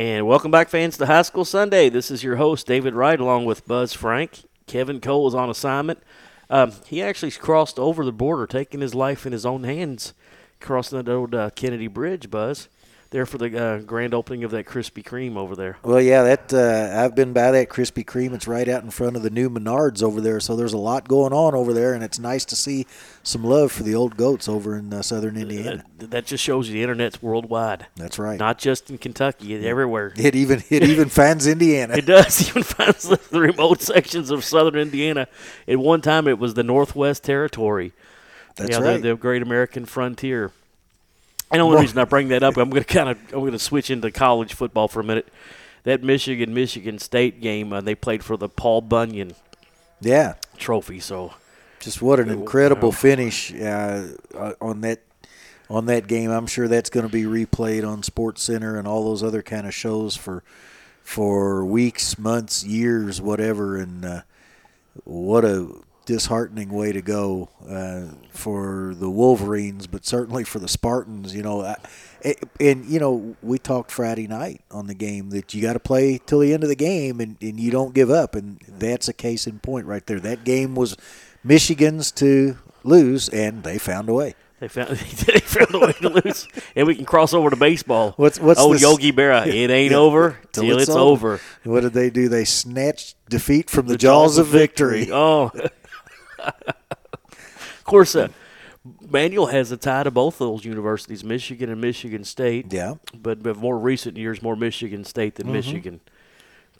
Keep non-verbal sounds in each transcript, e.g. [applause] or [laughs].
And welcome back, fans, to High School Sunday. This is your host, David Wright, along with Buzz Frank. Kevin Cole is on assignment. Um, he actually crossed over the border, taking his life in his own hands, crossing the old uh, Kennedy Bridge, Buzz there for the uh, grand opening of that Krispy Kreme over there. Well, yeah, that uh, I've been by that Krispy Kreme. It's right out in front of the new Menards over there, so there's a lot going on over there, and it's nice to see some love for the old goats over in uh, southern Indiana. That, that, just shows you the internet's worldwide. That's right. Not just in Kentucky, it's everywhere. It even it even [laughs] finds Indiana. It does [laughs] even finds the, the remote sections of southern Indiana. At one time, it was the Northwest Territory. That's right. The, the Great American Frontier. And the only reason I bring that up, I'm going to kind of I'm going to switch into college football for a minute. That Michigan Michigan State game, uh, they played for the Paul Bunyan, yeah, trophy. So, just what an incredible finish uh, uh, on that on that game. I'm sure that's going to be replayed on Sports Center and all those other kind of shows for for weeks, months, years, whatever. And uh, what a disheartening way to go uh, for the Wolverines, but certainly for the Spartans. You know, and you know we talked Friday night on the game that you got to play till the end of the game, and, and you don't give up, and that's a case in point right there. That game was Michigan's to lose, and they found a way. They found [laughs] they found a way to lose, and we can cross over to baseball. What's what's oh this? Yogi Berra? It ain't [laughs] yeah. over till, till it's, it's over. over. What did they do? They snatched defeat from the, the jaws, jaws, of victory. victory. Oh, [laughs] of course, uh, Manual has a tie to both those universities, Michigan and Michigan State. Yeah. But, but more recent years, more Michigan State than mm-hmm. Michigan.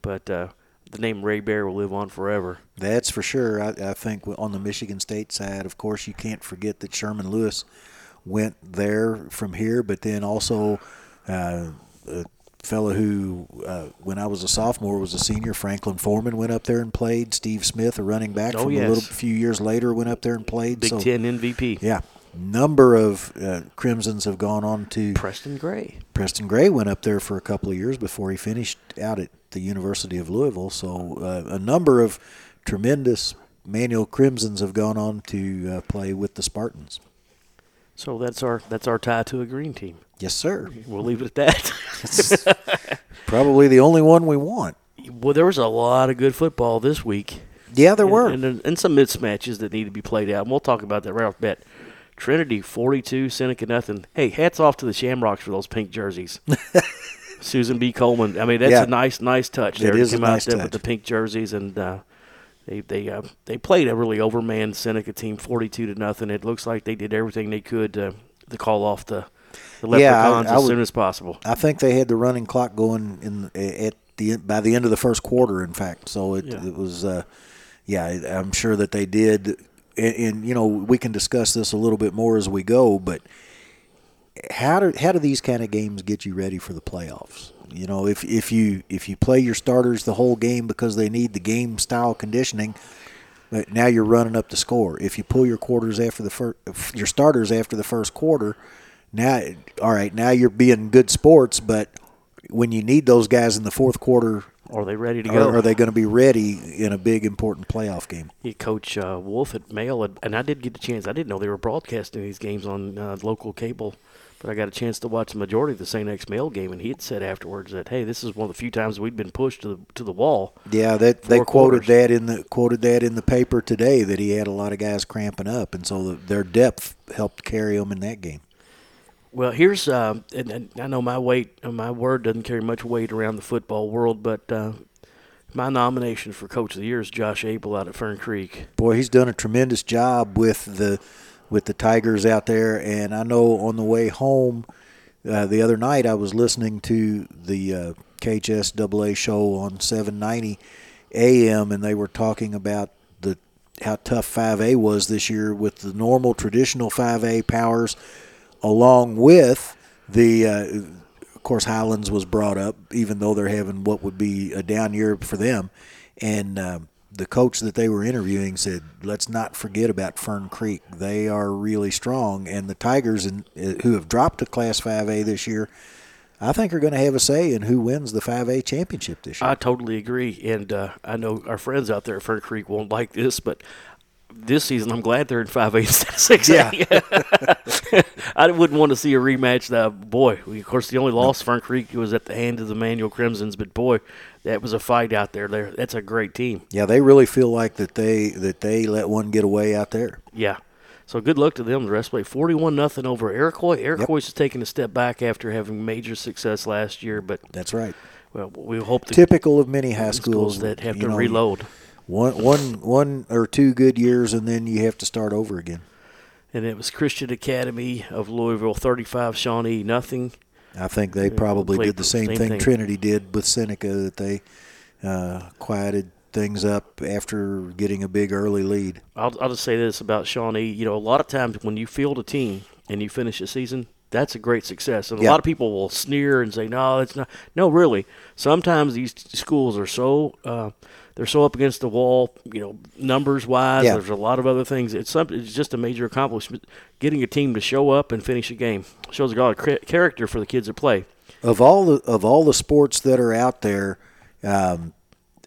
But uh, the name Ray Bear will live on forever. That's for sure. I, I, think on the Michigan State side, of course, you can't forget that Sherman Lewis went there from here, but then also uh, fellow who, uh, when I was a sophomore, was a senior. Franklin Foreman went up there and played. Steve Smith, a running back oh, from yes. a little few years later, went up there and played. Big so, Ten MVP. Yeah, number of uh, Crimsons have gone on to Preston Gray. Preston Gray went up there for a couple of years before he finished out at the University of Louisville. So uh, a number of tremendous Manual Crimsons have gone on to uh, play with the Spartans. So that's our that's our tie to a green team. Yes, sir. We'll leave it at that. probably the only one we want. Well, there was a lot of good football this week. Yeah, there and, were. And, and, some mismatches that need to be played out. And we'll talk about that right off the bat. Trinity 42, Seneca nothing. Hey, hats off to the Shamrocks for those pink jerseys. [laughs] Susan B. Coleman. I mean, that's yeah. a nice, nice touch there. It is come a nice out touch. with the pink jerseys, and uh, they they uh, they played a really overmanned Seneca team, 42 to nothing. It looks like they did everything they could to, to call off the the leprechauns yeah, I, I as would, soon as possible. I think they had the running clock going in at the by the end of the first quarter. In fact, so it, yeah. it was. Uh, yeah, I'm sure that they did. And, and, you know, we can discuss this a little bit more as we go. But how do how do these kind of games get you ready for the playoffs? You know, if if you if you play your starters the whole game because they need the game style conditioning. But now you're running up the score. If you pull your quarters after the first, your starters after the first quarter, now, all right, now you're being good sports, but when you need those guys in the fourth quarter, are they ready to go? Are, they going to be ready in a big important playoff game? Yeah, Coach uh, Wolfe at Male, and I did get the chance. I didn't know they were broadcasting these games on uh, local cable, but I got a chance to watch the majority of the St. X Male game, and he had said afterwards that, "Hey, this is one of the few times we'd been pushed to the to the wall." Yeah, that they quoted that in the quoted that in the paper today that he had a lot of guys cramping up, and so the, their depth helped carry them in that game. Well, here's uh, and, and, I know my weight, my word doesn't carry much weight around the football world, but uh, my nomination for Coach of the Year is Josh Abel out at Fern Creek. Boy, he's done a tremendous job with the with the Tigers out there, and I know on the way home uh, the other night I was listening to the uh, KHSAA show on 790 AM, and they were talking about the how tough 5A was this year with the normal traditional 5A powers along with the, uh, of course, Highlands was brought up, even though they're having what would be a down year for them. And uh, the coach that they were interviewing said, let's not forget about Fern Creek. They are really strong. And the Tigers, in, uh, who have dropped to Class 5A this year, I think are going to have a say in who wins the 5A championship this year. I totally agree. And uh, I know our friends out there at Fern Creek won't like this, but this season, I'm glad they're in 5A instead [laughs] of 6A. [laughs] I wouldn't want to see a rematch. That boy, we, of course, the only loss [laughs] Fern Creek was at the hand of the Manual Crimsons, but boy, that was a fight out there. There, that's a great team. Yeah, they really feel like that they that they let one get away out there. Yeah. So good luck to them. The rest play forty-one nothing over Iroquois. Iroquois Yep. is taking a step back after having major success last year, but That's right. well, we hope Typical of many high schools, schools that have to know, reload. One, one, one or two good years, and then you have to start over again. And it was Christian Academy of Louisville, thirty-five. Shawnee nothing. I think they probably did the same, same thing, thing. Trinity did with Seneca that they uh, quieted things up after getting a big early lead. I'll, I'll just say this about Shawnee. You know, a lot of times when you field a team and you finish a season, that's a great success. And a Yeah. lot of people will sneer and say, "No, it's not." No, really. Sometimes these schools are so uh, they're so up against the wall. You know, numbers wise. Yeah. There's a lot of other things. It's something. It's just a major accomplishment. Getting a team to show up and finish a game shows a lot of character for the kids that play. Of all the of all the sports that are out there, um,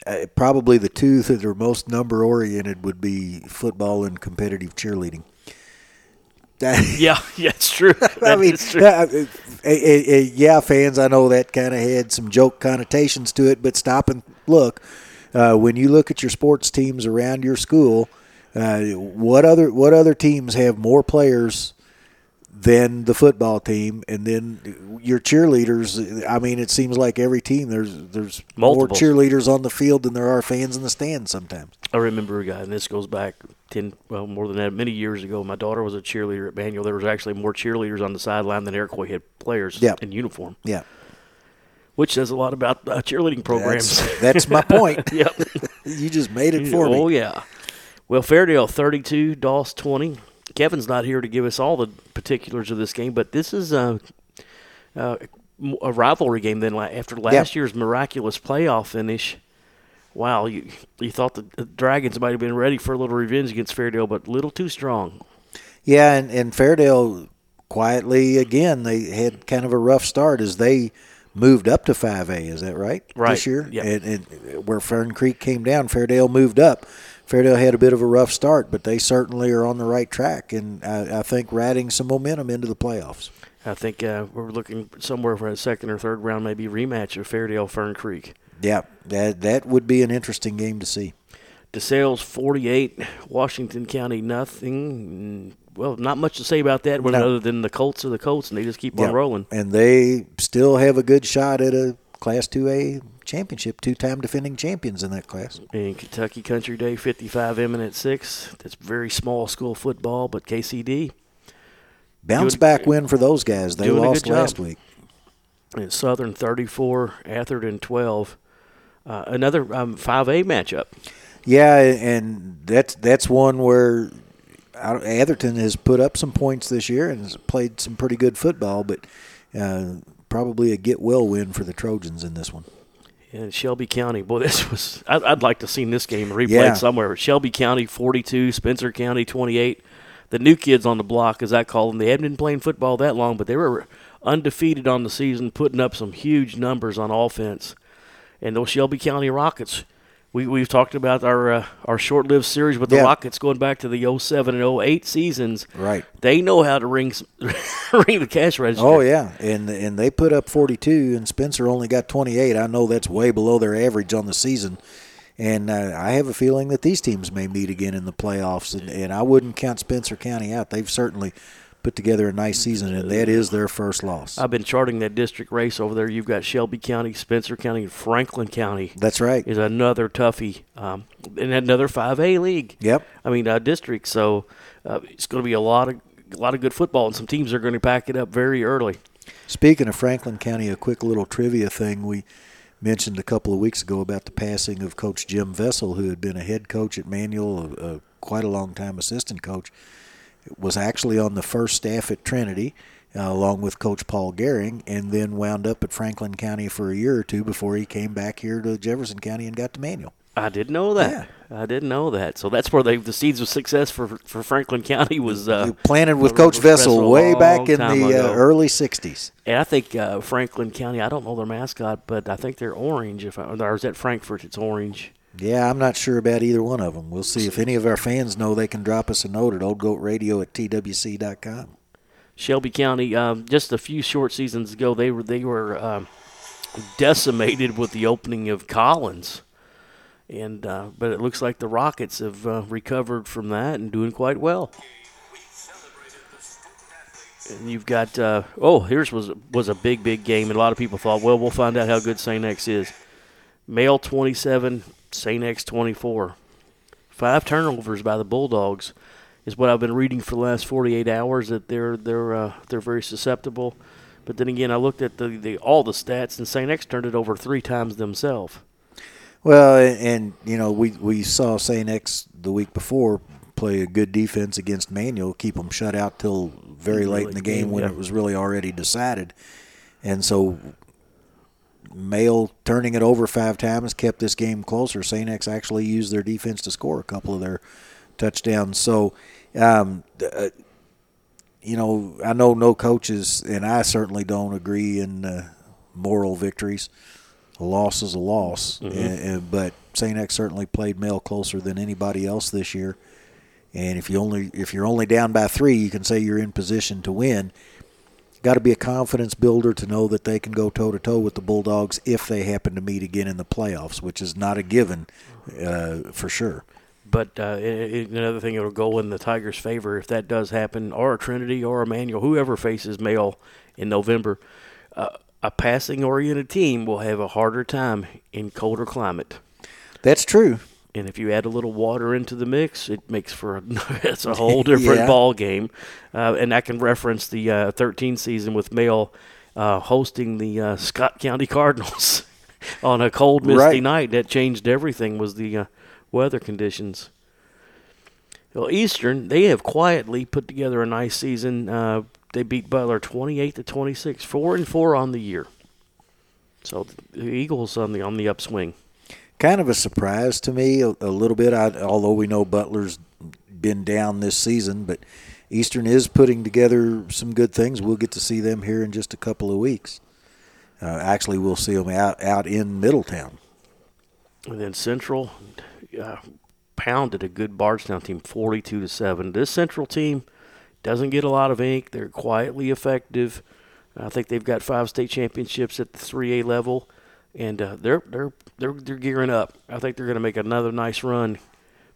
uh, probably the two that are most number oriented would be football and competitive cheerleading. [laughs] Yeah, yeah, it's true. [laughs] I mean, true. uh, uh, uh, yeah, fans. I know that kind of had some joke connotations to it, but stop and look. Uh, when you look at your sports teams around your school, uh, what other what other teams have more players than the football team, and then your cheerleaders? I mean, it seems like every team there's there's more cheerleaders on the field than there are fans in the stands. Sometimes. I remember a guy, and this goes back ten, well, more than that, many years ago. My daughter was a cheerleader at Manual. There was actually more cheerleaders on the sideline than Iroquois had players Yeah. in uniform, Yeah, which says a lot about uh, cheerleading programs. that's, that's my point. [laughs] yep. [laughs] you just made it for oh me. Oh, yeah. Well, Fairdale thirty-two, Doss twenty. Kevin's not here to give us all the particulars of this game, but this is a, a, a rivalry game. Then after last year's miraculous playoff finish, wow, you you thought the, Dragons might have been ready for a little revenge against Fairdale, but a little too strong. Yeah, and, and Fairdale quietly again they had kind of a rough start as they moved up to 5A. Is that right? Right, This year, yeah. and, and where Fern Creek came down, Fairdale moved up. Fairdale had a bit of a rough start, but they certainly are on the right track, and I, I think riding some momentum into the playoffs. I think uh, we're looking somewhere for a second or third round, maybe rematch of Fairdale Fern Creek. Yeah, that that would be an interesting game to see. DeSales 48, Washington County nothing. Well, not much to say about that No. other than the Colts are the Colts and they just keep Yeah. on rolling. and they still have a good shot at a Class 2A championship, two-time defending champions in that class. In Kentucky Country Day 55 Eminence 6. That's very small school football, but KCD Bounce Doing- back win for those guys. They doing a good lost last week. and Southern 34, Atherton 12. Uh, another um, 5A matchup. Yeah, and that's that's one where Atherton has put up some points this year and has played some pretty good football, but uh, probably a get well win for the Trojans in this one. in Shelby County. Boy, [laughs] this was. I'd, I'd like to seen this game replayed Yeah. somewhere. Shelby County 42, Spencer County 28. The new kids on the block, as I call them, they hadn't been playing football that long, but they were undefeated on the season, putting up some huge numbers on offense. And those Shelby County Rockets. We, we've talked about our uh, our short-lived series with the Yeah. Rockets going back to the 07 and 08 seasons. Right. They know how to ring [laughs] ring the cash register. Oh yeah, and and they put up 42, and Spencer only got 28. I know that's way below their average on the season, and uh, I have a feeling that these teams may meet again in the playoffs. And, and I wouldn't count Spencer County out. They've certainly put together a nice season, and that is their first loss. I've been charting that district race over there. You've got Shelby County, Spencer County, and Franklin County That's right. is another toughie um, in another 5A league. Yep. I mean, uh, district. So uh, it's going to be a lot of a lot of good football, and some teams are going to pack it up very early. Speaking of Franklin County, a quick little trivia thing we mentioned a couple of weeks ago about the passing of Coach Jim Vessel, who had been a head coach at Manual, a, a, quite a long time assistant coach, was actually on the first staff at Trinity. Uh, along with Coach Paul Gehring, and then wound up at Franklin County for a year or two before he came back here to Jefferson County and got to Manual. I didn't know that. I didn't know that. So that's where they the seeds of success for for Franklin County was. Uh, Planted with with Coach Vessel Vessel way back in the uh, early '60s. and I think uh, Franklin County. I don't know their mascot, but I think they're orange. If I, or is that Frankfort? It's orange. Yeah, I'm not sure about either one of them. We'll see if any of our fans know they can drop us a note at oldgoatradio at twc.com. Shelby County, um, just a few short seasons ago, they were they were um, decimated with the opening of Collins, and uh, but it looks like the Rockets have uh, recovered from that and doing quite well. And you've got uh, oh, here's was was a big big game, and a lot of people thought, well, we'll find out how good Saint X is. Male 27, Saint X 24. Five turnovers by the Bulldogs is what I've been reading for the last 48 hours. That they're they're uh, they're very susceptible. But then again, I looked at the, the all the stats, and Saint X turned it over three times themselves. Well, and you know we we saw Saint X the week before play a good defense against Manual, keep them shut out till very late in the game when it was really already decided, and so Male turning it over five times kept this game closer. Saint X actually used their defense to score a couple of their touchdowns. So, um, uh, you know, I know no coaches, and I certainly don't agree in uh, moral victories. A loss is a loss, and, and, but Saint X certainly played Male closer than anybody else this year. And if you only if you're only down by three, you can say you're in position to win. Got to be a confidence builder to know that they can go toe to toe with the Bulldogs if they happen to meet again in the playoffs, which is not a given uh, for sure. But uh, it, it, another thing, it'll go in the Tigers' favor if that does happen, or a Trinity or a Manual, whoever faces Male in November. Uh, a passing oriented team will have a harder time in colder climate. That's true. And if you add a little water into the mix, it makes for a, [laughs] it's a [laughs] whole different Yeah. ball game. Uh, and I can reference the uh, 13 season with Male uh, hosting the uh, Scott County [laughs] Cardinals on a cold, misty Right. night. That changed everything. Was the uh, weather conditions. Well, Eastern they have quietly put together a nice season. Uh, they beat Butler 28 to 26, four and four on the year. So the Eagles on the on the upswing. Kind of a surprise to me a, a little bit. I, although we know Butler's been down this season, but Eastern is putting together some good things. We'll get to see them here in just a couple of weeks. Uh, actually, we'll see them out out in Middletown. And then Central uh, pounded a good Bardstown team, forty-two to seven. This Central team doesn't get a lot of ink. They're quietly effective. I think they've got five state championships at the three A level, and uh, they're they're they're they're gearing up. I think they're going to make another nice run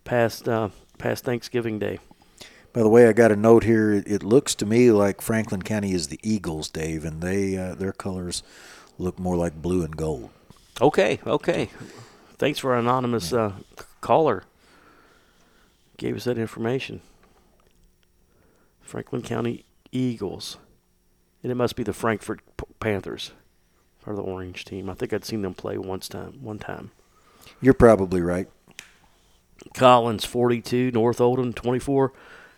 past uh, past Thanksgiving Day. By the way, I got a note here. It, it looks to me like Franklin County is the Eagles, Dave, and they uh, their colors look more like blue and gold. Okay, okay. Thanks for our anonymous uh, caller. Gave us that information. Franklin County Eagles. And it must be the Frankfort Panthers or the orange team. I think I'd seen them play once time one time. You're probably right. Collins 42, North Oldham 24.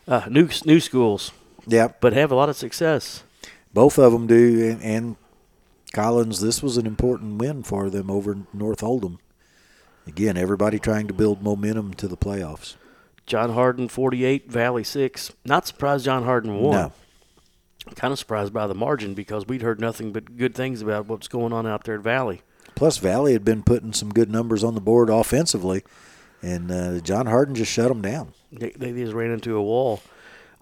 Uh, new new schools, Yeah, but have a lot of success. both of them do. And, and Collins, this was an important win for them over North Oldham. Again, everybody trying to build momentum to the playoffs. John Hardin 48, Valley 6. Not surprised John Hardin won. No. Kind of surprised by the margin because we'd heard nothing but good things about what's going on out there at Valley. Plus, Valley had been putting some good numbers on the board offensively, and uh, John Hardin just shut them down. They, they just ran into a wall.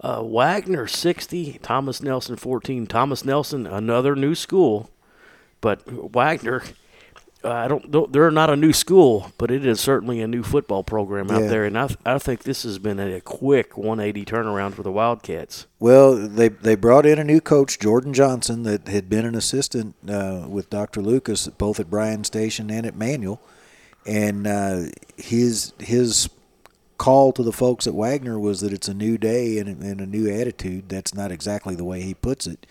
Uh, Waggener 60, Thomas Nelson 14. Thomas Nelson, another new school, but Waggener, uh, I don't. They're not a new school, but it is certainly a new football program out Yeah. there, and I I think this has been a quick 180 turnaround for the Wildcats. Well, they they brought in a new coach, Jordan Johnson, that had been an assistant uh, with Dr. Lucas both at Bryan Station and at Manual, and uh, his his call to the folks at Waggener was that it's a new day and, and a new attitude. That's not exactly the way he puts it,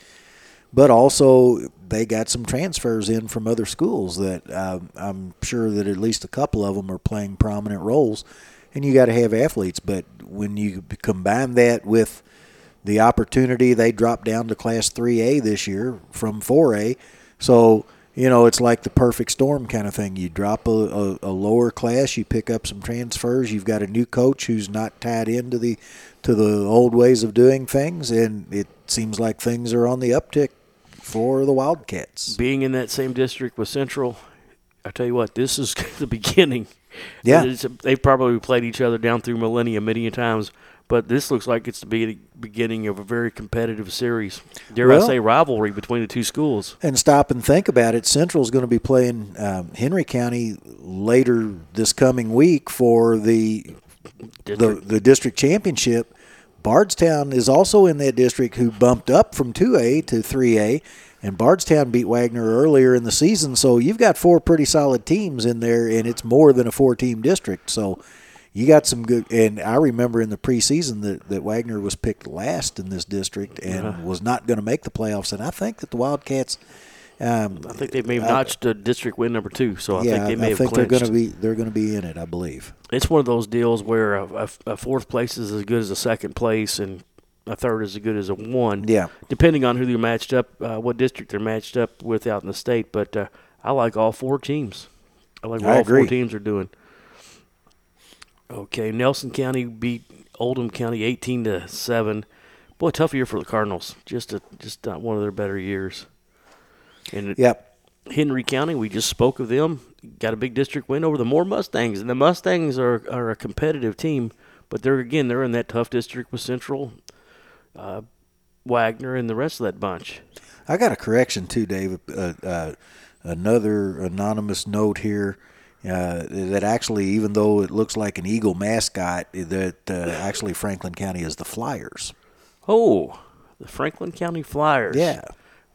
but also they got some transfers in from other schools that um, I'm sure that at least a couple of them are playing prominent roles, and you got to have athletes. But when you combine that with the opportunity they dropped down to class 3A this year from 4A. So, you know, it's like the perfect storm kind of thing. You drop a, a, a lower class, you pick up some transfers, you've got a new coach who's not tied into the to the old ways of doing things and it seems like things are on the uptick for the Wildcats. Being in that same district with Central, I tell you what, this is [laughs] the beginning Yeah. They've probably played each other down through millennia many times, but this looks like it's the be- beginning of a very competitive series. Dare I say rivalry between the two schools? And stop and think about it. Central is going to be playing um, Henry County later this coming week for the the, the district championship. Bardstown is also in that district who bumped up from 2A to 3A, and Bardstown beat Waggener earlier in the season. So you've got four pretty solid teams in there, and it's more than a four team district. So you got some good. And I remember in the preseason that, that Waggener was picked last in this district and was not going to make the playoffs. And I think that the Wildcats. Um, I think they may have notched a district win number two, so I yeah, think they may I have think they're going to be they're going to be in it. I believe. it's one of those deals where a, a, a fourth place is as good as a second place, and a third is as good as a one. Yeah. depending on who they're matched up, uh, what district they're matched up with out in the state. But uh, I like all four teams. I like what I all four teams are doing. Okay, Nelson County beat Oldham County eighteen to seven. Boy, tough year for the Cardinals. Just a, just not one of their better years. And Yep. Henry County, we just spoke of them. Got a big district win over the Moore Mustangs, and the Mustangs are are a competitive team, but they're again they're in that tough district with Central, uh, Waggener, and the rest of that bunch. I got a correction too, Dave. Uh, uh, another anonymous note here uh, that actually, even though it looks like an eagle mascot, that uh, actually Franklin County is the Flyers. Oh, the Franklin County Flyers. Yeah,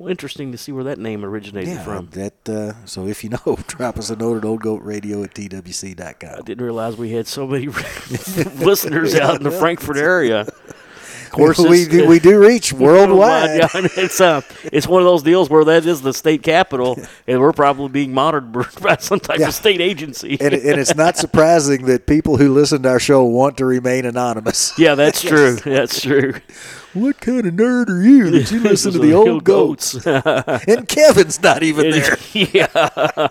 interesting to see where that name originated yeah. from. That uh, so if you know, [laughs] drop us a note at oldgoatradio at twc.com. I didn't realize we had so many [laughs] listeners out in the [laughs] Frankfort area. Of course, we do, we do reach worldwide. Yeah, it's uh, it's one of those deals where that is the state capital, and we're probably being monitored by some type Yeah. of state agency. And, and it's not surprising that people who listen to our show want to remain anonymous. yeah, that's true. That's true. What kind of nerd are you that you [laughs] listen to the old goats? And Kevin's not even there. [laughs] yeah.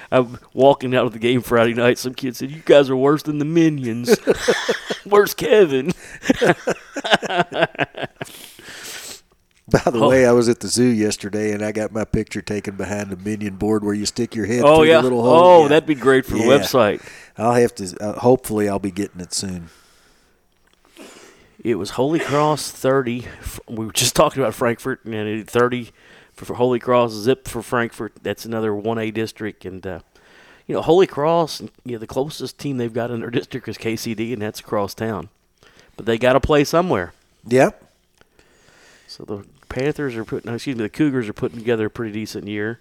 [laughs] I'm walking out of the game Friday night. Some kid said, "You guys are worse than the Minions." Where's Kevin? By the way, I was at the zoo yesterday and I got my picture taken behind the minion board where you stick your head Oh through yeah. the little hole. Oh, Yeah. that'd be great for the website. I'll have to. Uh, hopefully, I'll be getting it soon. It was Holy Cross 30. We were just [laughs] talking about Frankfort, and it 30 for, Holy Cross, Zip for Frankfort. That's another 1A district. And, uh, you know, Holy Cross, you know, the closest team they've got in their [laughs] district is KCD, and that's across town. But they got to play somewhere. Yep. So the Panthers are putting, excuse me, the Cougars are putting together a pretty decent year.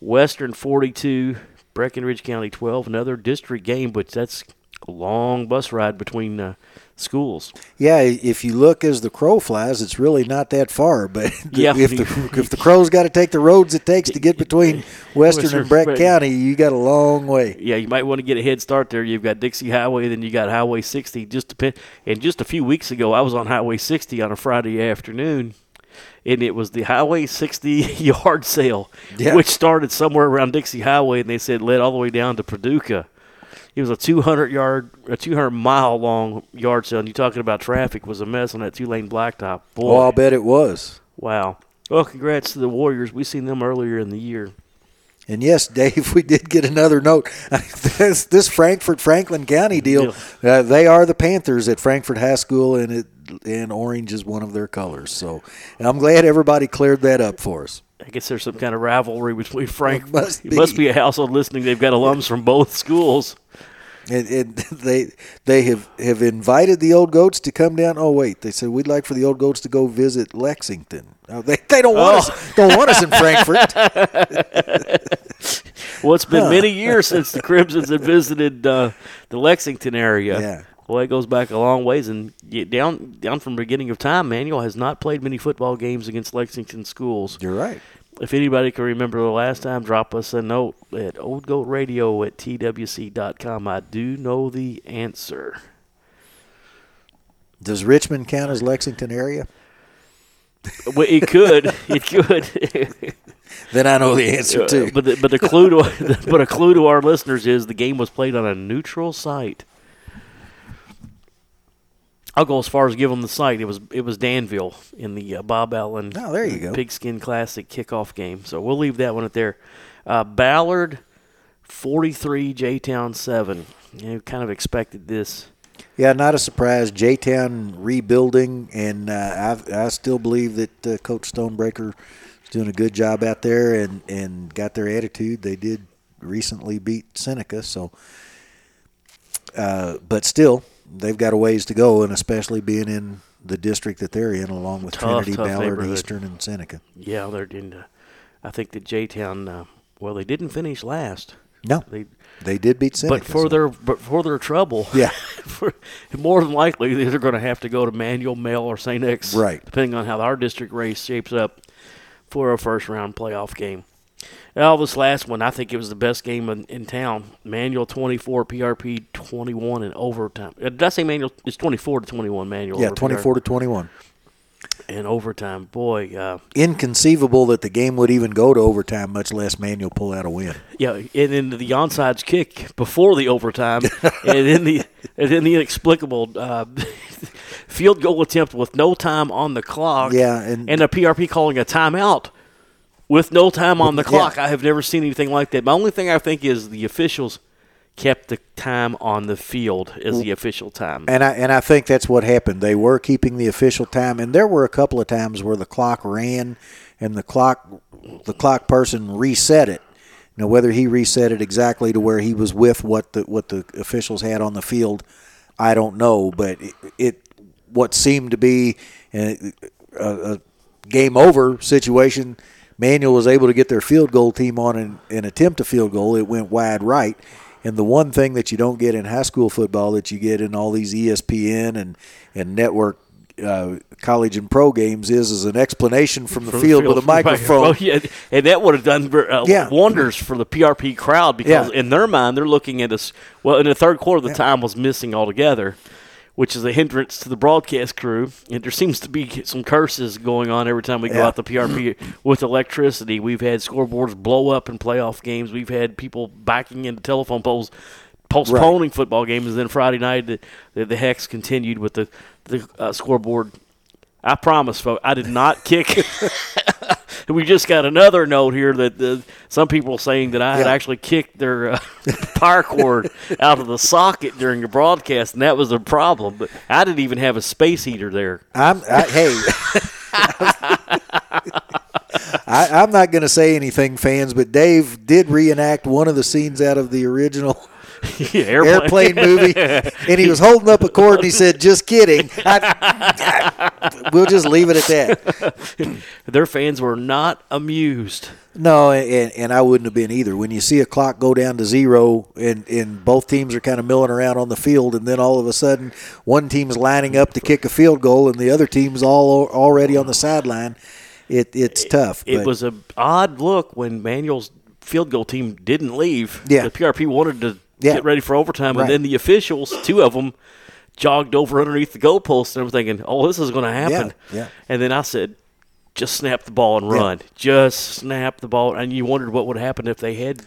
Western 42, Breckinridge County 12, another district game, but that's long bus ride between uh, schools. Yeah. If you look as the crow flies, it's really not that far. [laughs] But [laughs] Yeah. if the if the crow's got to take the roads it takes to get between Western [laughs] Western- and Breck. County, you got a long way. yeah, you might want to get a head start there. You've got Dixie Highway, then you got Highway 60. Just depend. And just a few weeks ago, I was on Highway 60 on a Friday afternoon, and it was the Highway 60 yard sale, Yeah. which started somewhere around Dixie Highway, and they said led all the way down to Paducah. It was a 200 yard, a 200 mile long yard sale. And you're talking about traffic was a mess on that two lane blacktop. Boy, Oh, I'll bet it was. wow. Well, congrats to the Warriors. We seen them earlier in the year. And yes, [laughs] Dave, we did get another note. [laughs] this, this Frankfort Franklin County deal, uh, they are the Panthers at Frankfort High School, and it and orange is one of their colors. So I'm glad everybody cleared that up for us. I guess there's some kind of rivalry between Frank. It must it must be. be a household listening. They've got alums from both schools. And, and [laughs] they they have, have invited the old goats to come down. Oh wait, they said we'd like for the old goats to go visit Lexington. Oh, they, they don't want Oh. us don't want us in Frankfort. [laughs] Well, it's been Huh. many years since the Crimsons have visited uh, the Lexington area. Yeah. Well, it goes back a long ways, and down down from beginning of time, Manual has not played many football games against Lexington schools. You're right. If anybody can remember the last time, drop us a note at oldgoatradio at twc.com. I do know the answer. Does Richmond count as Lexington area? Well, it could. it could. [laughs] Then I know the answer too. but the, but the clue to [laughs] but a clue to our listeners is the game was played on a neutral site. I'll go as far as give them the site. It was it was Danville in the uh, Bob Allen Oh, there you go. Pigskin Classic kickoff game. So we'll leave that one at there. Uh, Ballard 43, J Town 7. You know, kind of expected this. Yeah, not a surprise. J Town rebuilding, and uh, I, I still believe that uh, Coach Stonebreaker is doing a good job out there and, and got their attitude. They did recently beat Seneca, so. Uh, but still, they've got a ways to go, and especially being in the district that they're in, along with Tough, Trinity, tough Ballard. Eastern, and Seneca. Yeah, they're in. Uh, I think the J Town. Uh, well, they didn't finish last. No, They, they did beat Seneca. but for so- their but for their trouble, Yeah. [laughs] for, more than likely they're going to have to go to Manual, Male, or St. X, Right. Depending on how our district race shapes up for a first round playoff game. Now, this last one, I think it was the best game in, in town. Manual 24, PRP 21 in overtime. Uh, Did I say Manual? It's 24 to 21 Manual. yeah, over twenty-four to twenty-one. PRP in overtime. Boy, uh, Inconceivable that the game would even go to overtime, much less Manual pull out a win. Yeah, and then the onside kick before the overtime, [laughs] and then the and then the inexplicable uh, [laughs] field goal attempt with no time on the clock. Yeah, and- and a PRP calling a timeout with no time on the Yeah. clock. I have never seen anything like that. My only thing I think is the officials kept the time on the field as the official time. And I and I think that's what happened. They were keeping the official time, and there were a couple of times where the clock ran, and the clock the clock person reset it. Now, whether he reset it exactly to where he was with what the what the officials had on the field, I don't know. But it, it what seemed to be a, a game over situation. Manual was able to get their field goal team on and, and attempt a field goal. It went wide right. And the one thing that you don't get in high school football that you get in all these ESPN and and network uh, college and pro games is is an explanation from the From field, with a microphone. [laughs] Well, yeah, and that would have done uh, Yeah. wonders for the PRP crowd because Yeah. in their mind they're looking at us. Well, in the third quarter, the time was missing altogether, which is a hindrance to the broadcast crew. And there seems to be some curses going on every time we go Yeah. out the PRP with electricity. We've had scoreboards blow up in playoff games. We've had people backing into telephone poles. Postponing football games, and then Friday night the, the, the hex continued with the the uh, scoreboard I promise, folks, I did not kick. [laughs] [laughs] we just got another note here that uh, some people saying that I had actually kicked their uh, [laughs] power cord out of the socket during the broadcast, and that was a problem. But I didn't even have a space heater there. I'm I, hey. I, I'm not going to say anything, fans, but Dave did reenact one of the scenes out of the original [laughs] airplane movie, [laughs] and he was holding up a cord, and he said, "Just kidding." [laughs] I, I- we'll just leave it at that. Their fans were not amused. No, and, and I wouldn't have been either. When you see a clock go down to zero, and, and both teams are kind of milling around on the field, and then all of a sudden one team's lining up to kick a field goal, and the other team's all already on the sideline. It it's tough. It but- was a odd look when Manual's field goal team didn't leave. Yeah. The PRP wanted to Yeah. get ready for overtime, Right. and then the officials, two of them, jogged over underneath the goalpost, and I'm thinking, "Oh, this is going to happen." yeah. And then I said, "Just snap the ball and Yeah. run. Just snap the ball." And you wondered what would happen if they had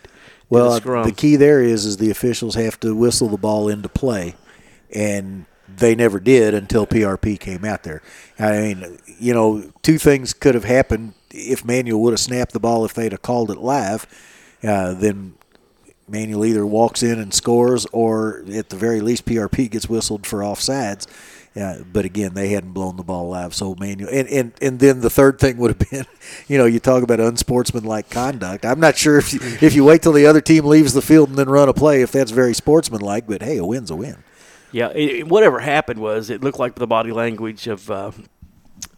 Well, scrum. the key there is is the officials have to whistle the ball into play, and they never did until PRP came out there. I mean, you know, two things could have happened if Manual would have snapped the ball if they'd have called it live. Uh, then Manual either walks in and scores, or at the very least, PRP gets whistled for offsides. Uh, but again, they hadn't blown the ball live, so Manual. And, and and then the third thing would have been, [laughs] you know, you talk about unsportsmanlike conduct. I'm not sure if you, if you wait till the other team leaves the field and then run a play, if that's very sportsmanlike. But hey, a win's a win. Yeah, it, it- whatever happened was it looked like the body language of uh,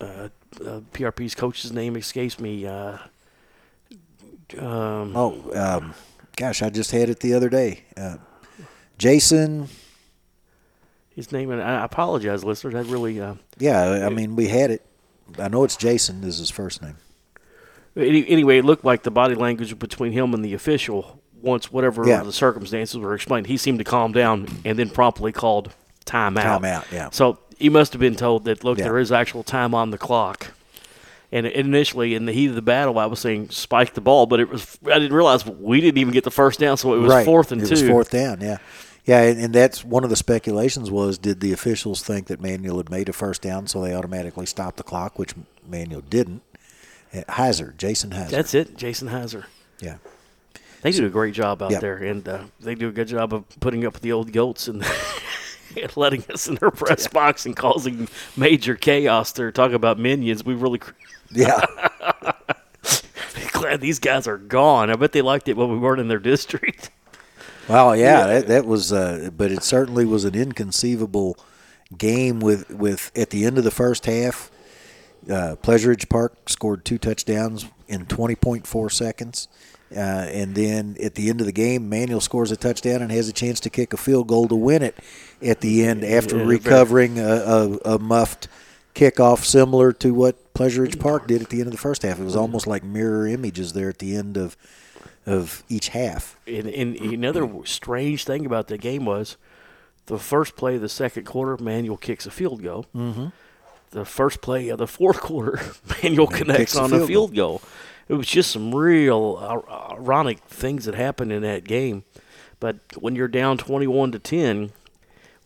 uh, uh, PRP's coach's name escapes me. Uh, um, Oh, um, gosh, I just had it the other day. Uh, Jason. his name, and I apologize, listeners. I really. Uh, Yeah, I mean we had it. I know it's Jason is his first name. any, anyway, it looked like the body language between him and the official. Once whatever Yeah. the circumstances were explained, he seemed to calm down and then promptly called timeout. Timeout, yeah. So he must have been told that look, Yeah. there is actual time on the clock. And initially, in the heat of the battle, I was saying spike the ball, but it was I didn't realize we didn't even get the first down, so it was right. fourth and it two. was fourth down. Yeah, yeah, and, that's one of the speculations was did the officials think that Manual had made a first down, so they automatically stopped the clock, which Manual didn't. Uh, Heiser, Jason Heiser. That's it, Jason Heiser. yeah. They do a great job out Yeah. there, and uh, they do a good job of putting up with the old goats and, and [laughs] letting us in their press box and causing major chaos. There, talk about minions. We really Yeah, [laughs] glad these guys are gone. I bet they liked it when we weren't in their district. well, yeah, That, that was, uh, but it certainly was an inconceivable game. With with at the end of the first half, uh, Pleasure Ridge Park scored two touchdowns in twenty point four seconds. Uh, and then at the end of the game, Manual scores a touchdown and has a chance to kick a field goal to win it at the end after Yeah, recovering a, a, a muffed kickoff similar to what Pleasure Ridge Park did at the end of the first half. It was almost like mirror images there at the end of of each half. And, and another strange thing about the game was the first play of the second quarter, Manual kicks a field goal. Mm-hmm. The first play of the fourth [laughs] quarter, Manual connects on a field field goal. It was just some real ironic things that happened in that game. But when you're down 21 to 10,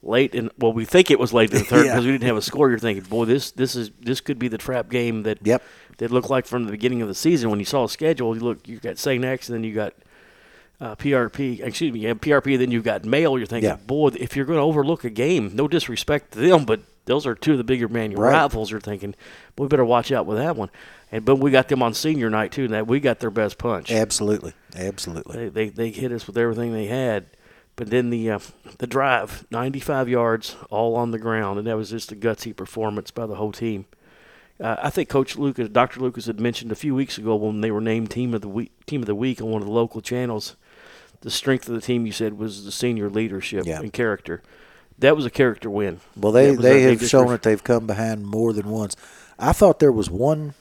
late in well, we think it was late in the third [laughs] Yeah. because we didn't have a score. You're thinking, boy, this this is this could be the trap game that Yep. that looked like from the beginning of the season. When you saw a schedule, you look, you got St. X, and then you got uh, PRP. Excuse me, yeah, PRP. Then you've got Male. You're thinking, Yeah. boy, if you're going to overlook a game, no disrespect to them, but those are two of the bigger manual Right. rivals. You're thinking, we better watch out with that one. And but we got them on senior night too. And that we got their best punch. Absolutely, absolutely. They, they they hit us with everything they had. But then the uh, the drive, 95 yards, all on the ground, and that was just a gutsy performance by the whole team. Uh, I think Coach Lucas, Dr. Lucas, had mentioned a few weeks ago when they were named team of the week, team of the week on one of the local channels. The strength of the team, you said, was the senior leadership Yeah. and character. That was a character win. Well, they they have shown that they've come behind more than once. I thought there was one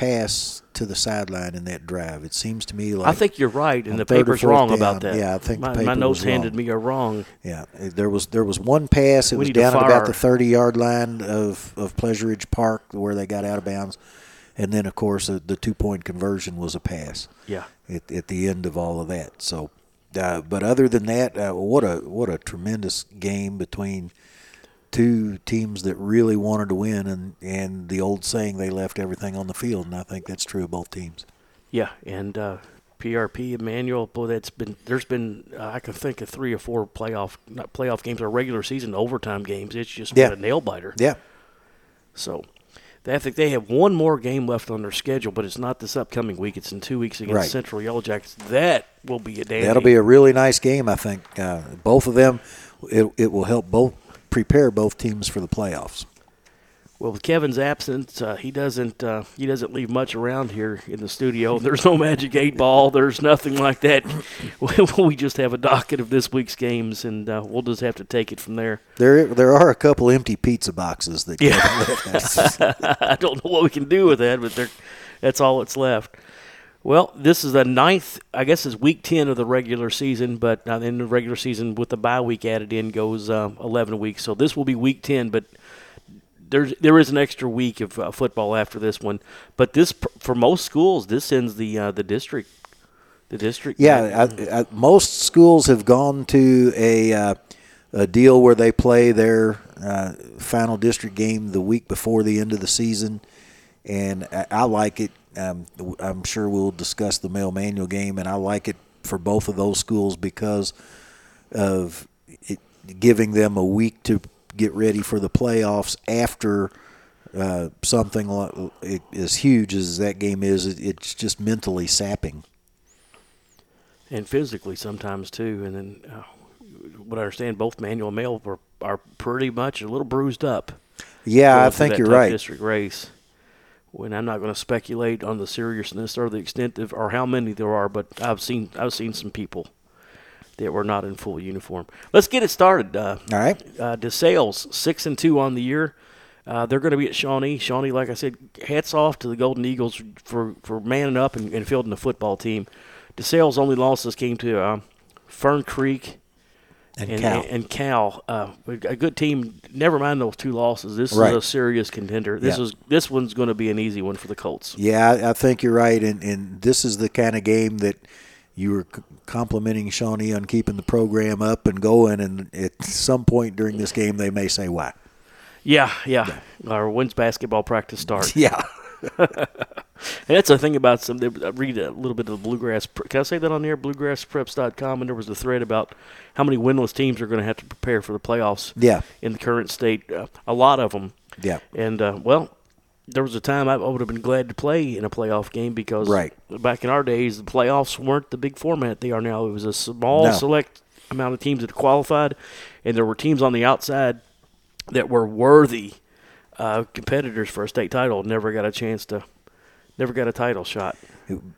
pass to the sideline in that drive. It seems to me like I think you're right, and the paper's wrong about that. yeah, I think the my, paper my notes handed me a wrong. yeah, there was there was one pass. It We was down at about the thirty yard line of of Pleasure Ridge Park where they got out of bounds, and then of course uh, the two point conversion was a pass. Yeah. at, at the end of all of that. So, uh, but other than that, uh, what a what a tremendous game between two teams that really wanted to win, and and the old saying they left everything on the field, and I think that's true of both teams. Yeah, and uh, PRP Emmanuel, boy, that's been there's been uh, I can think of three or four playoff not playoff games or regular season overtime games. It's just Yeah. been a nail biter. Yeah, So they, I think they have one more game left on their schedule, but it's not this upcoming week. It's in two weeks against Right. Central Yellow Jackets. That will be a damn. that'll be a really nice game. I think uh, both of them. It it will help both prepare both teams for the playoffs. Well, with Kevin's absence, uh, he doesn't uh, he doesn't leave much around here in the studio. [laughs] There's no magic eight ball. There's nothing like that. [laughs] we just have a docket of this week's games, and uh, we'll just have to take it from there. There there are a couple empty pizza boxes that Yeah. Kevin left. [laughs] I don't know what we can do with that, but there, that's all that's left. Well, this is the ninth, I guess it's week 10 of the regular season, but uh, in the regular season with the bye week added in goes um, 11 weeks. So this will be week 10, but there's there is an extra week of uh, football after this one. But this for most schools, this ends the uh, the district the district. Yeah, I, I, most schools have gone to a uh, a deal where they play their uh, final district game the week before the end of the season, and I, I like it. Um, I'm sure we'll discuss the male manual game, and I like it for both of those schools because of it giving them a week to get ready for the playoffs after uh, something like, it, as huge as that game is. It, it's just mentally sapping. and physically sometimes too. And then, uh, what I understand, both manual and male are, are pretty much a little bruised up. Yeah, I think you're right. District race. When I'm not going to speculate on the seriousness or the extent of or how many there are, but I've seen I've seen some people that were not in full uniform. Let's get it started. Uh, All right. uh, DeSales six and two on the year. Uh, they're going to be at Shawnee. Shawnee, like I said, hats off to the Golden Eagles for, for manning up and, and fielding the football team. DeSales' only losses came to uh, Fern Creek And, and Cal. and, Cal. Uh, a good team. Never mind those two losses. This Right. is a serious contender. This Yeah. is this one's going to be an easy one for the Colts. yeah, I, I think you're right, and, and this is the kind of game that you were complimenting Shawnee on keeping the program up and going, and at some point during this game, they may say why. Yeah, yeah. Or when's basketball practice start? [laughs] Yeah. [laughs] And that's the thing about some. I read a little bit of the bluegrass. Can I say that on there? Bluegrasspreps.com, and there was a thread about how many winless teams are going to have to prepare for the playoffs. Yeah. In the current state, uh, a lot of them. Yeah. And uh, well, there was a time I would have been glad to play in a playoff game because Right. back in our days, the playoffs weren't the big format they are now. It was a small, No. select amount of teams that qualified, and there were teams on the outside that were worthy uh, competitors for a state title. Never got a chance to, never got a title shot.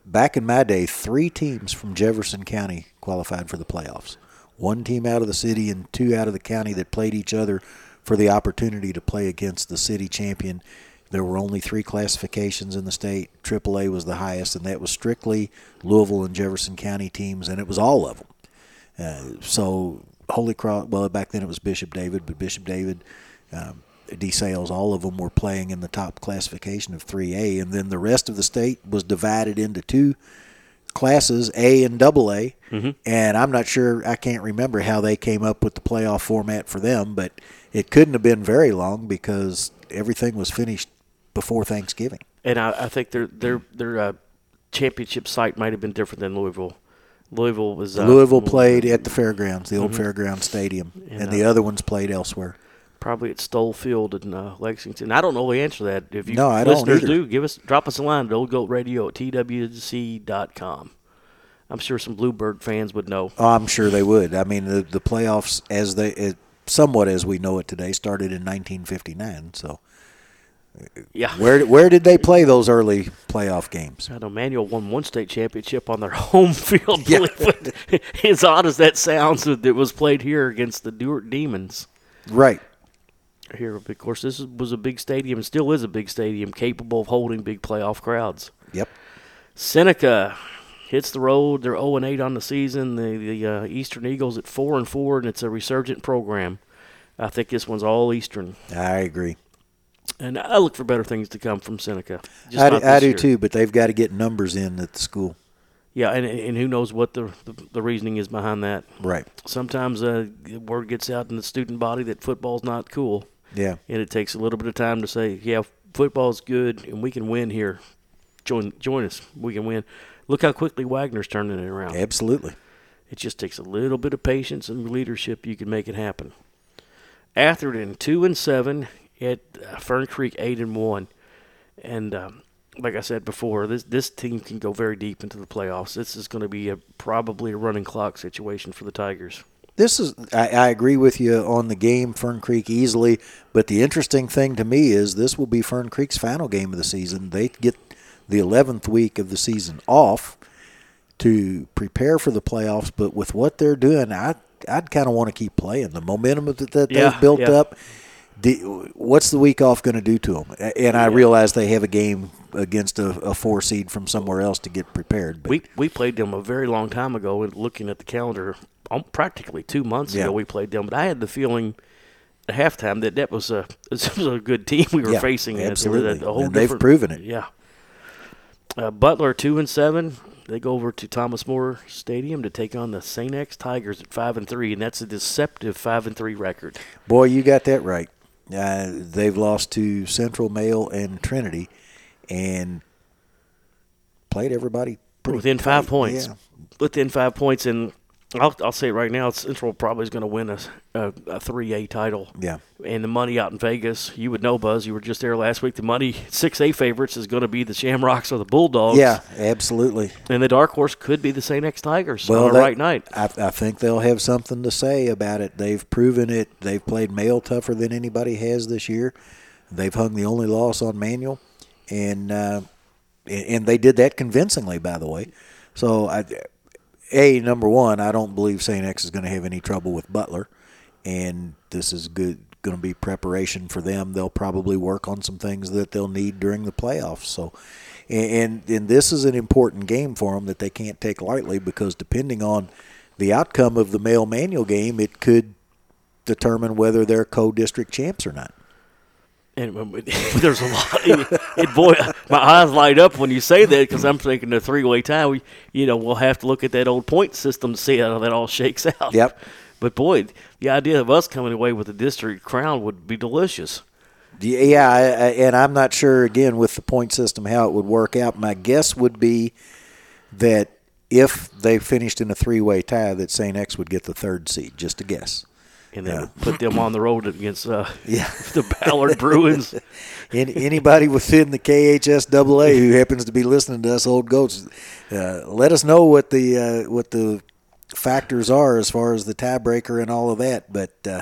Back in my day, three teams from Jefferson County qualified for the playoffs. One team out of the city and two out of the county that played each other for the opportunity to play against the city champion. There were only three classifications in the state. AAA was the highest, and that was strictly Louisville and Jefferson County teams, and it was all of them. Uh, so Holy Cross, well, back then it was Bishop David, but Bishop David, um, DeSales, all of them were playing in the top classification of 3A, and then the rest of the state was divided into two classes, A and Double A. And I'm not sure, I can't remember how they came up with the playoff format for them, but it couldn't have been very long because everything was finished before Thanksgiving. And I, I think their their their uh, championship site might have been different than Louisville. Louisville was uh, Louisville played at the fairgrounds, the old fairground stadium, And, and the uh, other ones played elsewhere. Probably at Stoll Field in uh, Lexington. I don't know the answer to that. If you No, I don't listeners do, give us drop us a line at Old Goat Radio at twc.com. I'm sure some Bluebird fans would know. Oh, I'm sure they would. I mean, the the playoffs, as they it, somewhat as we know it today, started in 1959. So, Yeah. where where did they play those early playoff games? I know Manual won one state championship on their [laughs] home field. Yeah. it. [laughs] as odd as that sounds, it was played here against the Durrett Demons. Right. Here, of course, this was a big stadium, and still is a big stadium, capable of holding big playoff crowds. Yep. Seneca hits the road. They're 0 and 8 on the season. The the uh, Eastern Eagles at 4 and 4, and it's a resurgent program. I think this one's all Eastern, I agree. and I look for better things to come from Seneca. I, do- I do too, but they've got to get numbers in at the school. Yeah, and and who knows what the the, the reasoning is behind that. Right. Sometimes uh, word gets out in the student body that football's not cool, Yeah. and it takes a little bit of time to say, yeah, football's good, and we can win here. Join join us. We can win. Look how quickly Waggener's turning it around. Absolutely. It just takes a little bit of patience and leadership. You can make it happen. Atherton two and seven at uh, Fern Creek eight and one, and um, like I said before, this this team can go very deep into the playoffs. This is going to be a probably a running clock situation for the Tigers. This is I, I agree with you on the game Fern Creek easily, but the interesting thing to me is this will be Fern Creek's final game of the season. They get the 11th week of the season off to prepare for the playoffs, but with what they're doing, I I'd kind of want to keep playing. The momentum that, that Yeah, they've built yeah. up. The, what's the week off going to do to them? And I realize they have a game against a, a four seed from somewhere else to get prepared. But We we played them a very long time ago. And looking at the calendar, um, practically two months Yeah. ago we played them. But I had the feeling at halftime that that was a [laughs] this was a good team we were Yeah, facing. absolutely. A whole And they've proven it. Yeah. Uh, Butler two and seven. They go over to Thomas More Stadium to take on the St. X Tigers at five and three, and that's a deceptive five and three record. Boy, you got that right. Uh, they've lost to Central Male and Trinity, and played everybody pretty within five points. Yeah. Within five points, and I'll, I'll say it right now, Central probably is going to win a, a, a 3A title. Yeah. And the money out in Vegas, you would know, Buzz. You were just there last week. The money, 6A favorites, is going to be the Shamrocks or the Bulldogs. Yeah, absolutely. And the dark horse could be the St. X Tigers Well, on that- right night. I, I think they'll have something to say about it. They've proven it. They've played male tougher than anybody has this year. They've hung the only loss on Manual, and uh, and and they did that convincingly, by the way. So, I, a number one, I don't believe Saint X is going to have any trouble with Butler, and this is good. Going to be preparation for them. They'll probably work on some things that they'll need during the playoffs. So, and and, and this is an important game for them that they can't take lightly because depending on the outcome of the male manual game, it could determine whether they're co-district champs or not. And [laughs] there's a lot. It, it- boy, my eyes light up when you say that because I'm thinking the three-way tie. We, you know, we'll have to look at that old point system to see how that all shakes out. Yep. But boy, the idea of us coming away with the district crown would be delicious. Yeah, I, I, and I'm not sure again with the point system how it would work out. My guess would be that if they finished in a three-way tie, that St. X would get the third seed. Just a guess. And then put them on the road against uh, [laughs] Yeah. [laughs] the Ballard Bruins. [laughs] Any, anybody within the KHSAA who happens to be listening to us old goats, uh, let us know what the uh, what the factors are as far as the tiebreaker and all of that. But uh,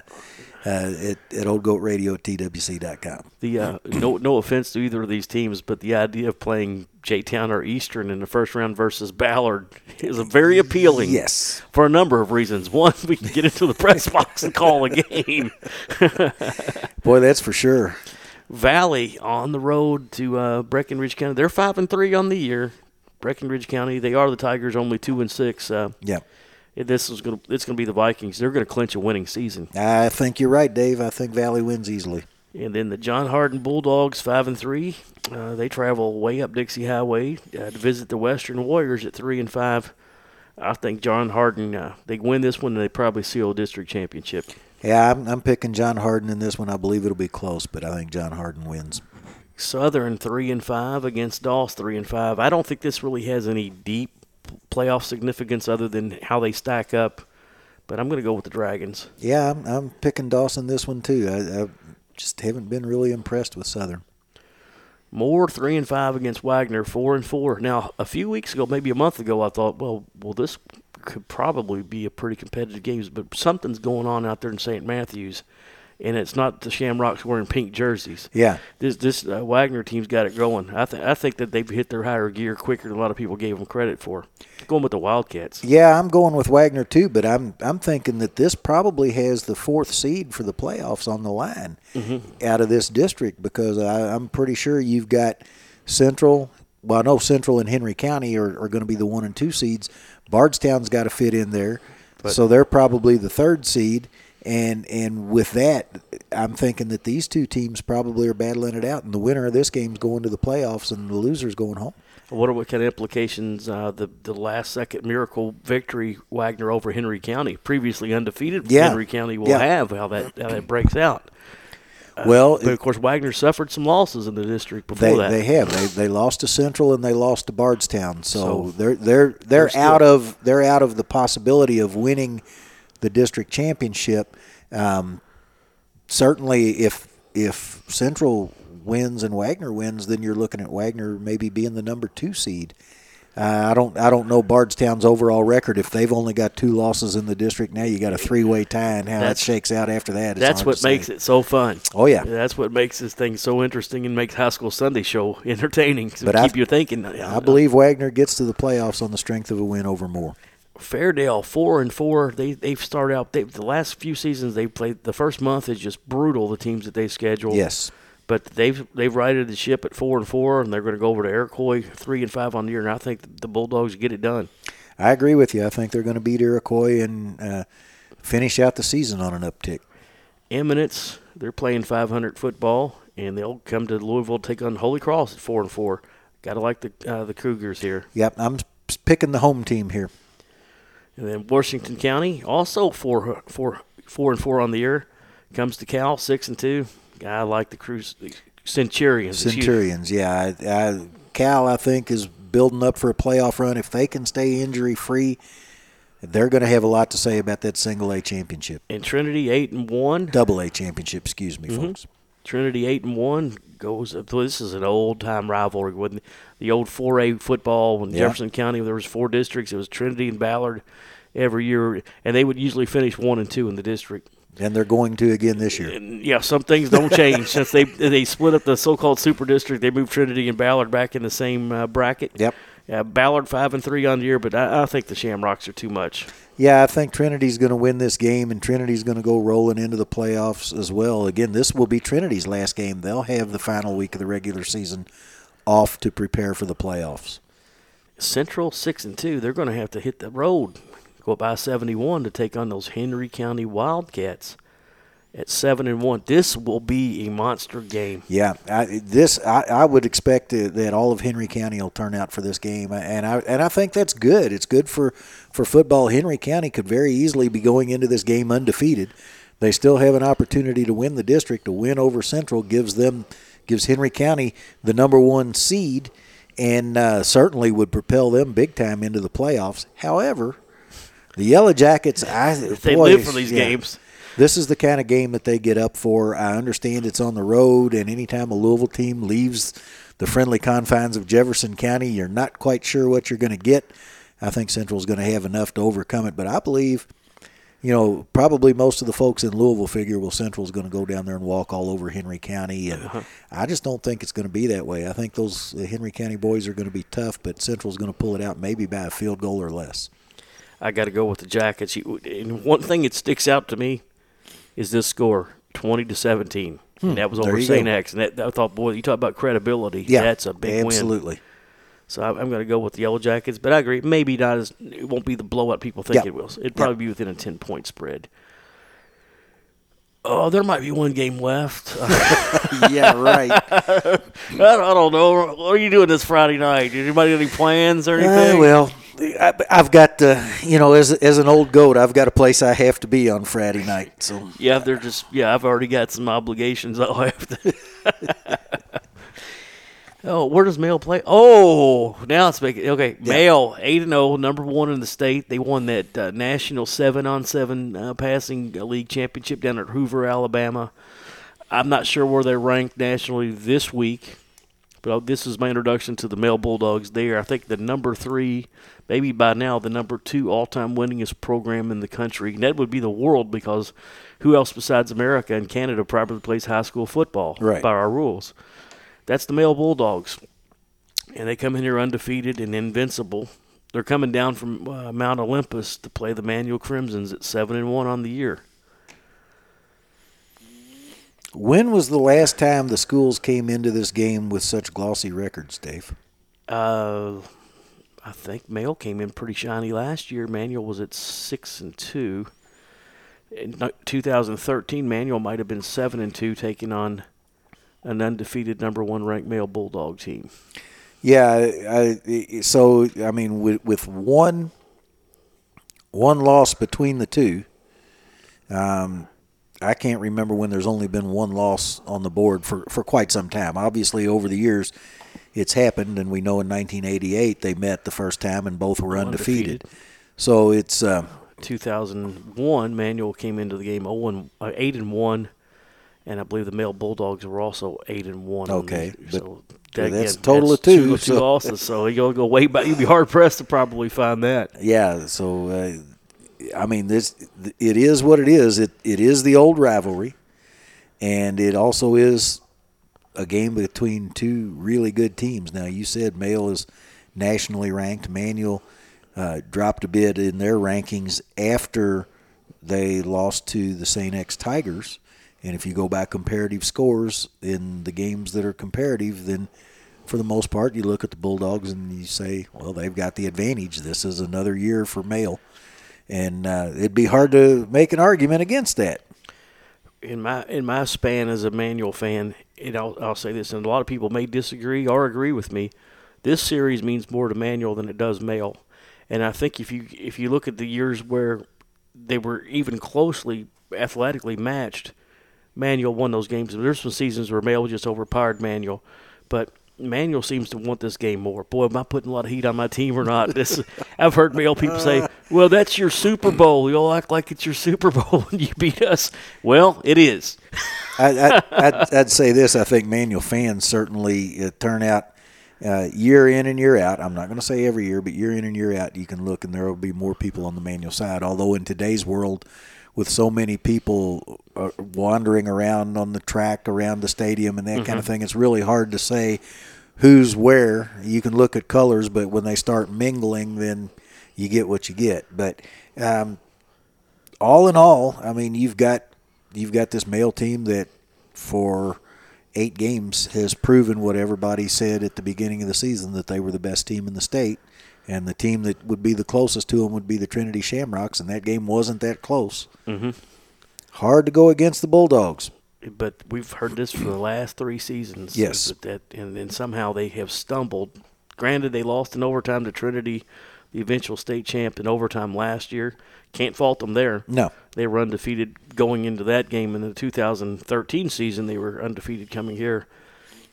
at, at Old Goat Radio at twc.com. The uh, no no offense to either of these teams, but the idea of playing J Town or Eastern in the first round versus Ballard is a very appealing. Yes. for a number of reasons. One, we can get into the press box and call a game. [laughs] Boy, that's for sure. Valley on the road to uh, Breckinridge County. They're five and three on the year. Breckinridge County. They are the Tigers, only two and six. Uh, Yeah. This is going to it's going to be the Vikings. They're going to clinch a winning season. I think you're right, Dave. I think Valley wins easily. And then the John Hardin Bulldogs, five and three. Uh, they travel way up Dixie Highway uh, to visit the Western Warriors at three and five. I think John Hardin uh, they win this one and they probably seal a district championship. Yeah, I'm, I'm picking John Hardin in this one. I believe it'll be close, but I think John Hardin wins. Southern three and five against Doss three and five. I don't think this really has any deep playoff significance other than how they stack up. But I'm going to go with the Dragons. Yeah, I'm, I'm picking Dawson this one too. I, I just haven't been really impressed with Southern. Moore three and five against Waggener, four and four. Now, a few weeks ago, maybe a month ago, I thought, well, well, this could probably be a pretty competitive game, but something's going on out there in St. Matthews, and it's not the Shamrocks wearing pink jerseys. Yeah, This this uh, Waggener team's got it going. I think I think that they've hit their higher gear quicker than a lot of people gave them credit for. Going with the Wildcats. yeah, I'm going with Waggener too, but I'm I'm thinking that this probably has the fourth seed for the playoffs on the line out of this district because I, I'm pretty sure you've got Central. Well, I know Central and Henry County are, are going to be the one and two seeds. Bardstown's got to fit in there, so they're probably the third seed. And and with that, I'm thinking that these two teams probably are battling it out, and the winner of this game's going to the playoffs, and the loser's going home. What are what kind of implications uh, the the last second miracle victory Waggener over Henry County, previously undefeated Yeah. Henry County, will Yeah. have? How that how that breaks out. well, But of course, Waggener suffered some losses in the district before They that. they have they they lost to Central and they lost to Bardstown, so, So, they're they're they're, they're out of they're out of the possibility of winning the district championship. Um, certainly, if if Central wins and Waggener wins, then you're looking at Waggener maybe being the number two seed. Uh, I don't I don't know Bardstown's overall record. If they've only got two losses in the district, now you got a three way tie, and how that shakes out after that. is That's what makes it so fun. Oh yeah, That's what makes this thing so interesting and makes High School Sunday Show [laughs] entertaining. But keep I- you thinking. I believe Waggener gets to the playoffs on the strength of a win over Moore. Fairdale four and four. They they've started out. They, the last few seasons they played. The first month is just brutal. The teams that they scheduled. Yes. But they've they've righted the ship at four and four, and they're going to go over to Iroquois three and five on the year. And I think the Bulldogs get it done. I agree with you. I think they're going to beat Iroquois and uh, finish out the season on an uptick. Eminence, they're playing 500 football, and they'll come to Louisville to take on Holy Cross at four and four. Got to like the uh, the Cougars here. Yep, I'm picking the home team here. And then Washington County, also four uh, four four and four on the year, comes to Cal six and two. I like the Cruise Centurions. Centurions, yeah. I, I, Cal, I think, is building up for a playoff run. If they can stay injury free, they're going to have a lot to say about that single A championship, And Trinity eight and one. double A championship. Excuse me, mm-hmm. folks. Trinity eight and one goes. Up. This is an old time rivalry with the old four A football. When Yeah. Jefferson County there was four districts, it was Trinity and Ballard every year, and they would usually finish one and two in the district. And they're going to again this year. And yeah, some things don't change since they they split up the so-called super district. They moved Trinity and Ballard back in the same uh, bracket. Yep. Yeah, Ballard five and three on the year, but I, I think the Shamrocks are too much. Yeah, I think Trinity's going to win this game, and Trinity's going to go rolling into the playoffs as well. Again, this will be Trinity's last game. They'll have the final week of the regular season off to prepare for the playoffs. Central six and two. They're going to have to hit the road, go up I seventy one to take on those Henry County Wildcats at seven and one. This will be a monster game. Yeah, I, this I, I would expect that that all of Henry County will turn out for this game, and I and I think that's good. It's good for for football. Henry County could very easily be going into this game undefeated, they still have an opportunity to win the district. A win over Central gives them gives Henry County the number one seed, and uh, certainly would propel them big time into the playoffs. However, the Yellow Jackets, I they boy, live for these yeah, games. This is the kind of game that they get up for. I understand it's on the road, and anytime a Louisville team leaves the friendly confines of Jefferson County, you're not quite sure what you're going to get. I think Central's going to have enough to overcome it, but I believe, you know, probably most of the folks in Louisville figure, well, Central's going to go down there and walk all over Henry County, and Uh-huh. I just don't think it's going to be that way. I think those Henry County boys are going to be tough, but Central's going to pull it out maybe by a field goal or less. I got to go with the Jackets. And one thing that sticks out to me is this score, twenty to seventeen, and that was Hmm. Over St. X. And that, I thought, boy, you talk about credibility. Yeah, that's a big win. absolutely. So I'm, I'm going to go with the Yellow Jackets, but I agree. Maybe not as it won't be the blowout people think Yeah. it will. It'd probably be within a ten point spread. Oh, there might be one game left. [laughs] Yeah, right. [laughs] I don't know. What are you doing this Friday night? Anybody got any plans or Uh, anything? well, I, I've got, uh, you know, as as an old goat, I've got a place I have to be on Friday night. So Yeah, they're just yeah. I've already got some obligations I'll have to. [laughs] oh, where does Male play? Oh, now it's making okay. Male eight and zero, number one in the state. They won that uh, national seven on seven uh, passing league championship down at Hoover, Alabama. I'm not sure where they're ranked nationally this week, but uh, this is my introduction to the Male Bulldogs. There, I think the number three, maybe by now the number two all-time winningest program in the country. And that would be the world because who else besides America and Canada probably plays high school football Right. by our rules? That's the male Bulldogs, and they come in here undefeated and invincible. They're coming down from uh, Mount Olympus to play the Manual Crimsons at seven and one on the year. When was the last time the schools came into this game with such glossy records, Dave? Uh, I think Male came in pretty shiny last year. Manual was at six and two. In 2013, Manual might have been seven and two, taking on an undefeated number one ranked Male Bulldog team. Yeah, I, so I mean, with, with one one loss between the two, um, I can't remember when there's only been one loss on the board for, for quite some time. Obviously, over the years, it's happened, and we know in 1988 they met the first time and both were undefeated. Undefeated. So it's uh, 2001, Manual came into the game 0 and, uh, eight and one, and I believe the male Bulldogs were also eight and one. on the- Okay, but- so that- that's again, a total that's of two, Two, so- losses, so you go go way back. You'd be hard pressed to probably find that. yeah. So uh, I mean, this it is what it is. It it is the old rivalry, and it also is a game between two really good teams. Now, you said Male is nationally ranked. Manual uh, dropped a bit in their rankings after they lost to the St. X Tigers. And if you go by comparative scores in the games that are comparative, then for the most part, you look at the Bulldogs and you say, well, they've got the advantage. This is another year for Male. And uh, it'd be hard to make an argument against that. In my in my span as a manual fan, and I'll, I'll say this, and a lot of people may disagree or agree with me. This series means more to manual than it does mail, and I think if you if you look at the years where they were even closely athletically matched, manual won those games. There's some seasons where mail just overpowered manual, but Manual seems to want this game more. Boy, am I putting a lot of heat on my team or not? This, I've heard mail people say, [laughs] "Well, that's your Super Bowl. You all act like it's your Super Bowl when you beat us." Well, it is. I, I, [laughs] I'd, I'd say this. I think Manual fans certainly uh, turn out uh, year in and year out. I'm not going to say every year, but year in and year out, you can look and there will be more people on the Manual side. Although in today's world, with so many people uh, wandering around on the track, around the stadium, and that kind of thing, it's really hard to say who's where. You can look at colors, but when they start mingling, then you get what you get. But um, all in all, I mean, you've got you've got this male team that for eight games has proven what everybody said at the beginning of the season that they were the best team in the state, and the team that would be the closest to them would be the Trinity Shamrocks, and that game wasn't that close. Mhm. Hard to go against the Bulldogs. But we've heard this for the last three seasons. Yes. that, that and then somehow they have stumbled. Granted, they lost in overtime to Trinity, the eventual state champ in overtime last year. Can't fault them there. No. They were undefeated going into that game in the 2013 season. They were undefeated coming here,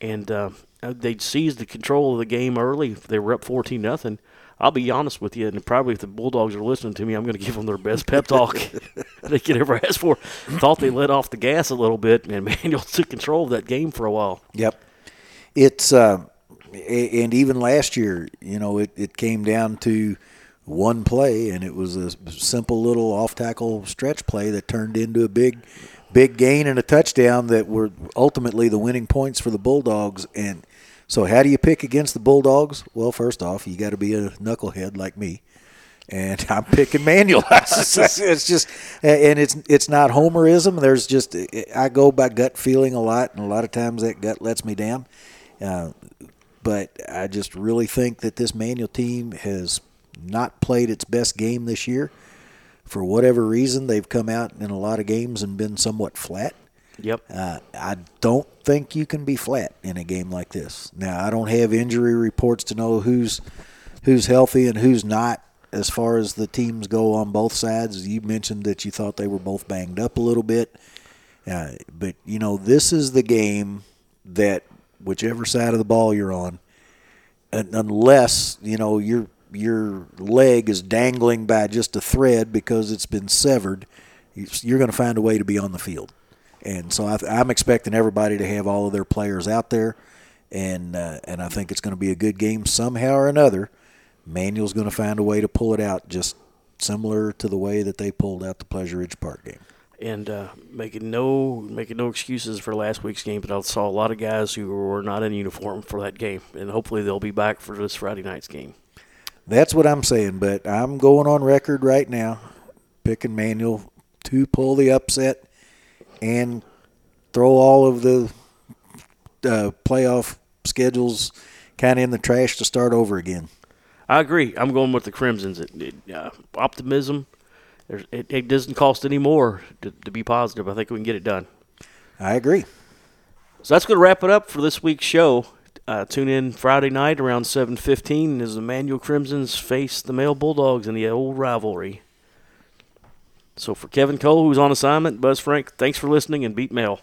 and uh, they'd seized the control of the game early. They were up 14 nothing. I'll be honest with you, and probably if the Bulldogs are listening to me, I'm going to give them their best pep talk [laughs] they could ever ask for. Thought they let off the gas a little bit, and [laughs] Manual took control of that game for a while. Yep. It's uh, and even last year, you know, it, it came down to one play, and it was a simple little off tackle stretch play that turned into a big, big gain and a touchdown that were ultimately the winning points for the Bulldogs. And so, how do you pick against the Bulldogs? Well, first off, you got to be a knucklehead like me. And [laughs] I'm picking Manual. [laughs] it's just, and it's it's not homerism. There's just I go by gut feeling a lot, and a lot of times that gut lets me down. Uh, but I just really think that this Manual team has not played its best game this year. For whatever reason, they've come out in a lot of games and been somewhat flat. Yep. Uh, I don't think you can be flat in a game like this. Now, I don't have injury reports to know who's who's healthy and who's not as far as the teams go on both sides. You mentioned that you thought they were both banged up a little bit. Uh, but, you know, this is the game that whichever side of the ball you're on, unless, you know, you're your leg is dangling by just a thread because it's been severed, you're going to find a way to be on the field. And so I, am expecting everybody to have all of their players out there, and uh, and I think it's going to be a good game somehow or another. Manual's going to find a way to pull it out, just similar to the way that they pulled out the Pleasure Ridge Park game. And uh, making no making no excuses for last week's game, but I saw a lot of guys who were not in uniform for that game, and hopefully they'll be back for this Friday night's game. That's what I'm saying, but I'm going on record right now, picking Manual to pull the upset and throw all of the uh, playoff schedules kind of in the trash to start over again. I agree. I'm going with the Crimsons. It, it, uh, optimism. It, it, doesn't cost any more to, to be positive. I think we can get it done. I agree. So that's going to wrap it up for this week's show. Uh, tune in Friday night around 7:15 as the Manual Crimsons face the Male Bulldogs in the old rivalry. So for Kevin Cole, who's on assignment, Buzz Frank, thanks for listening and beat Male.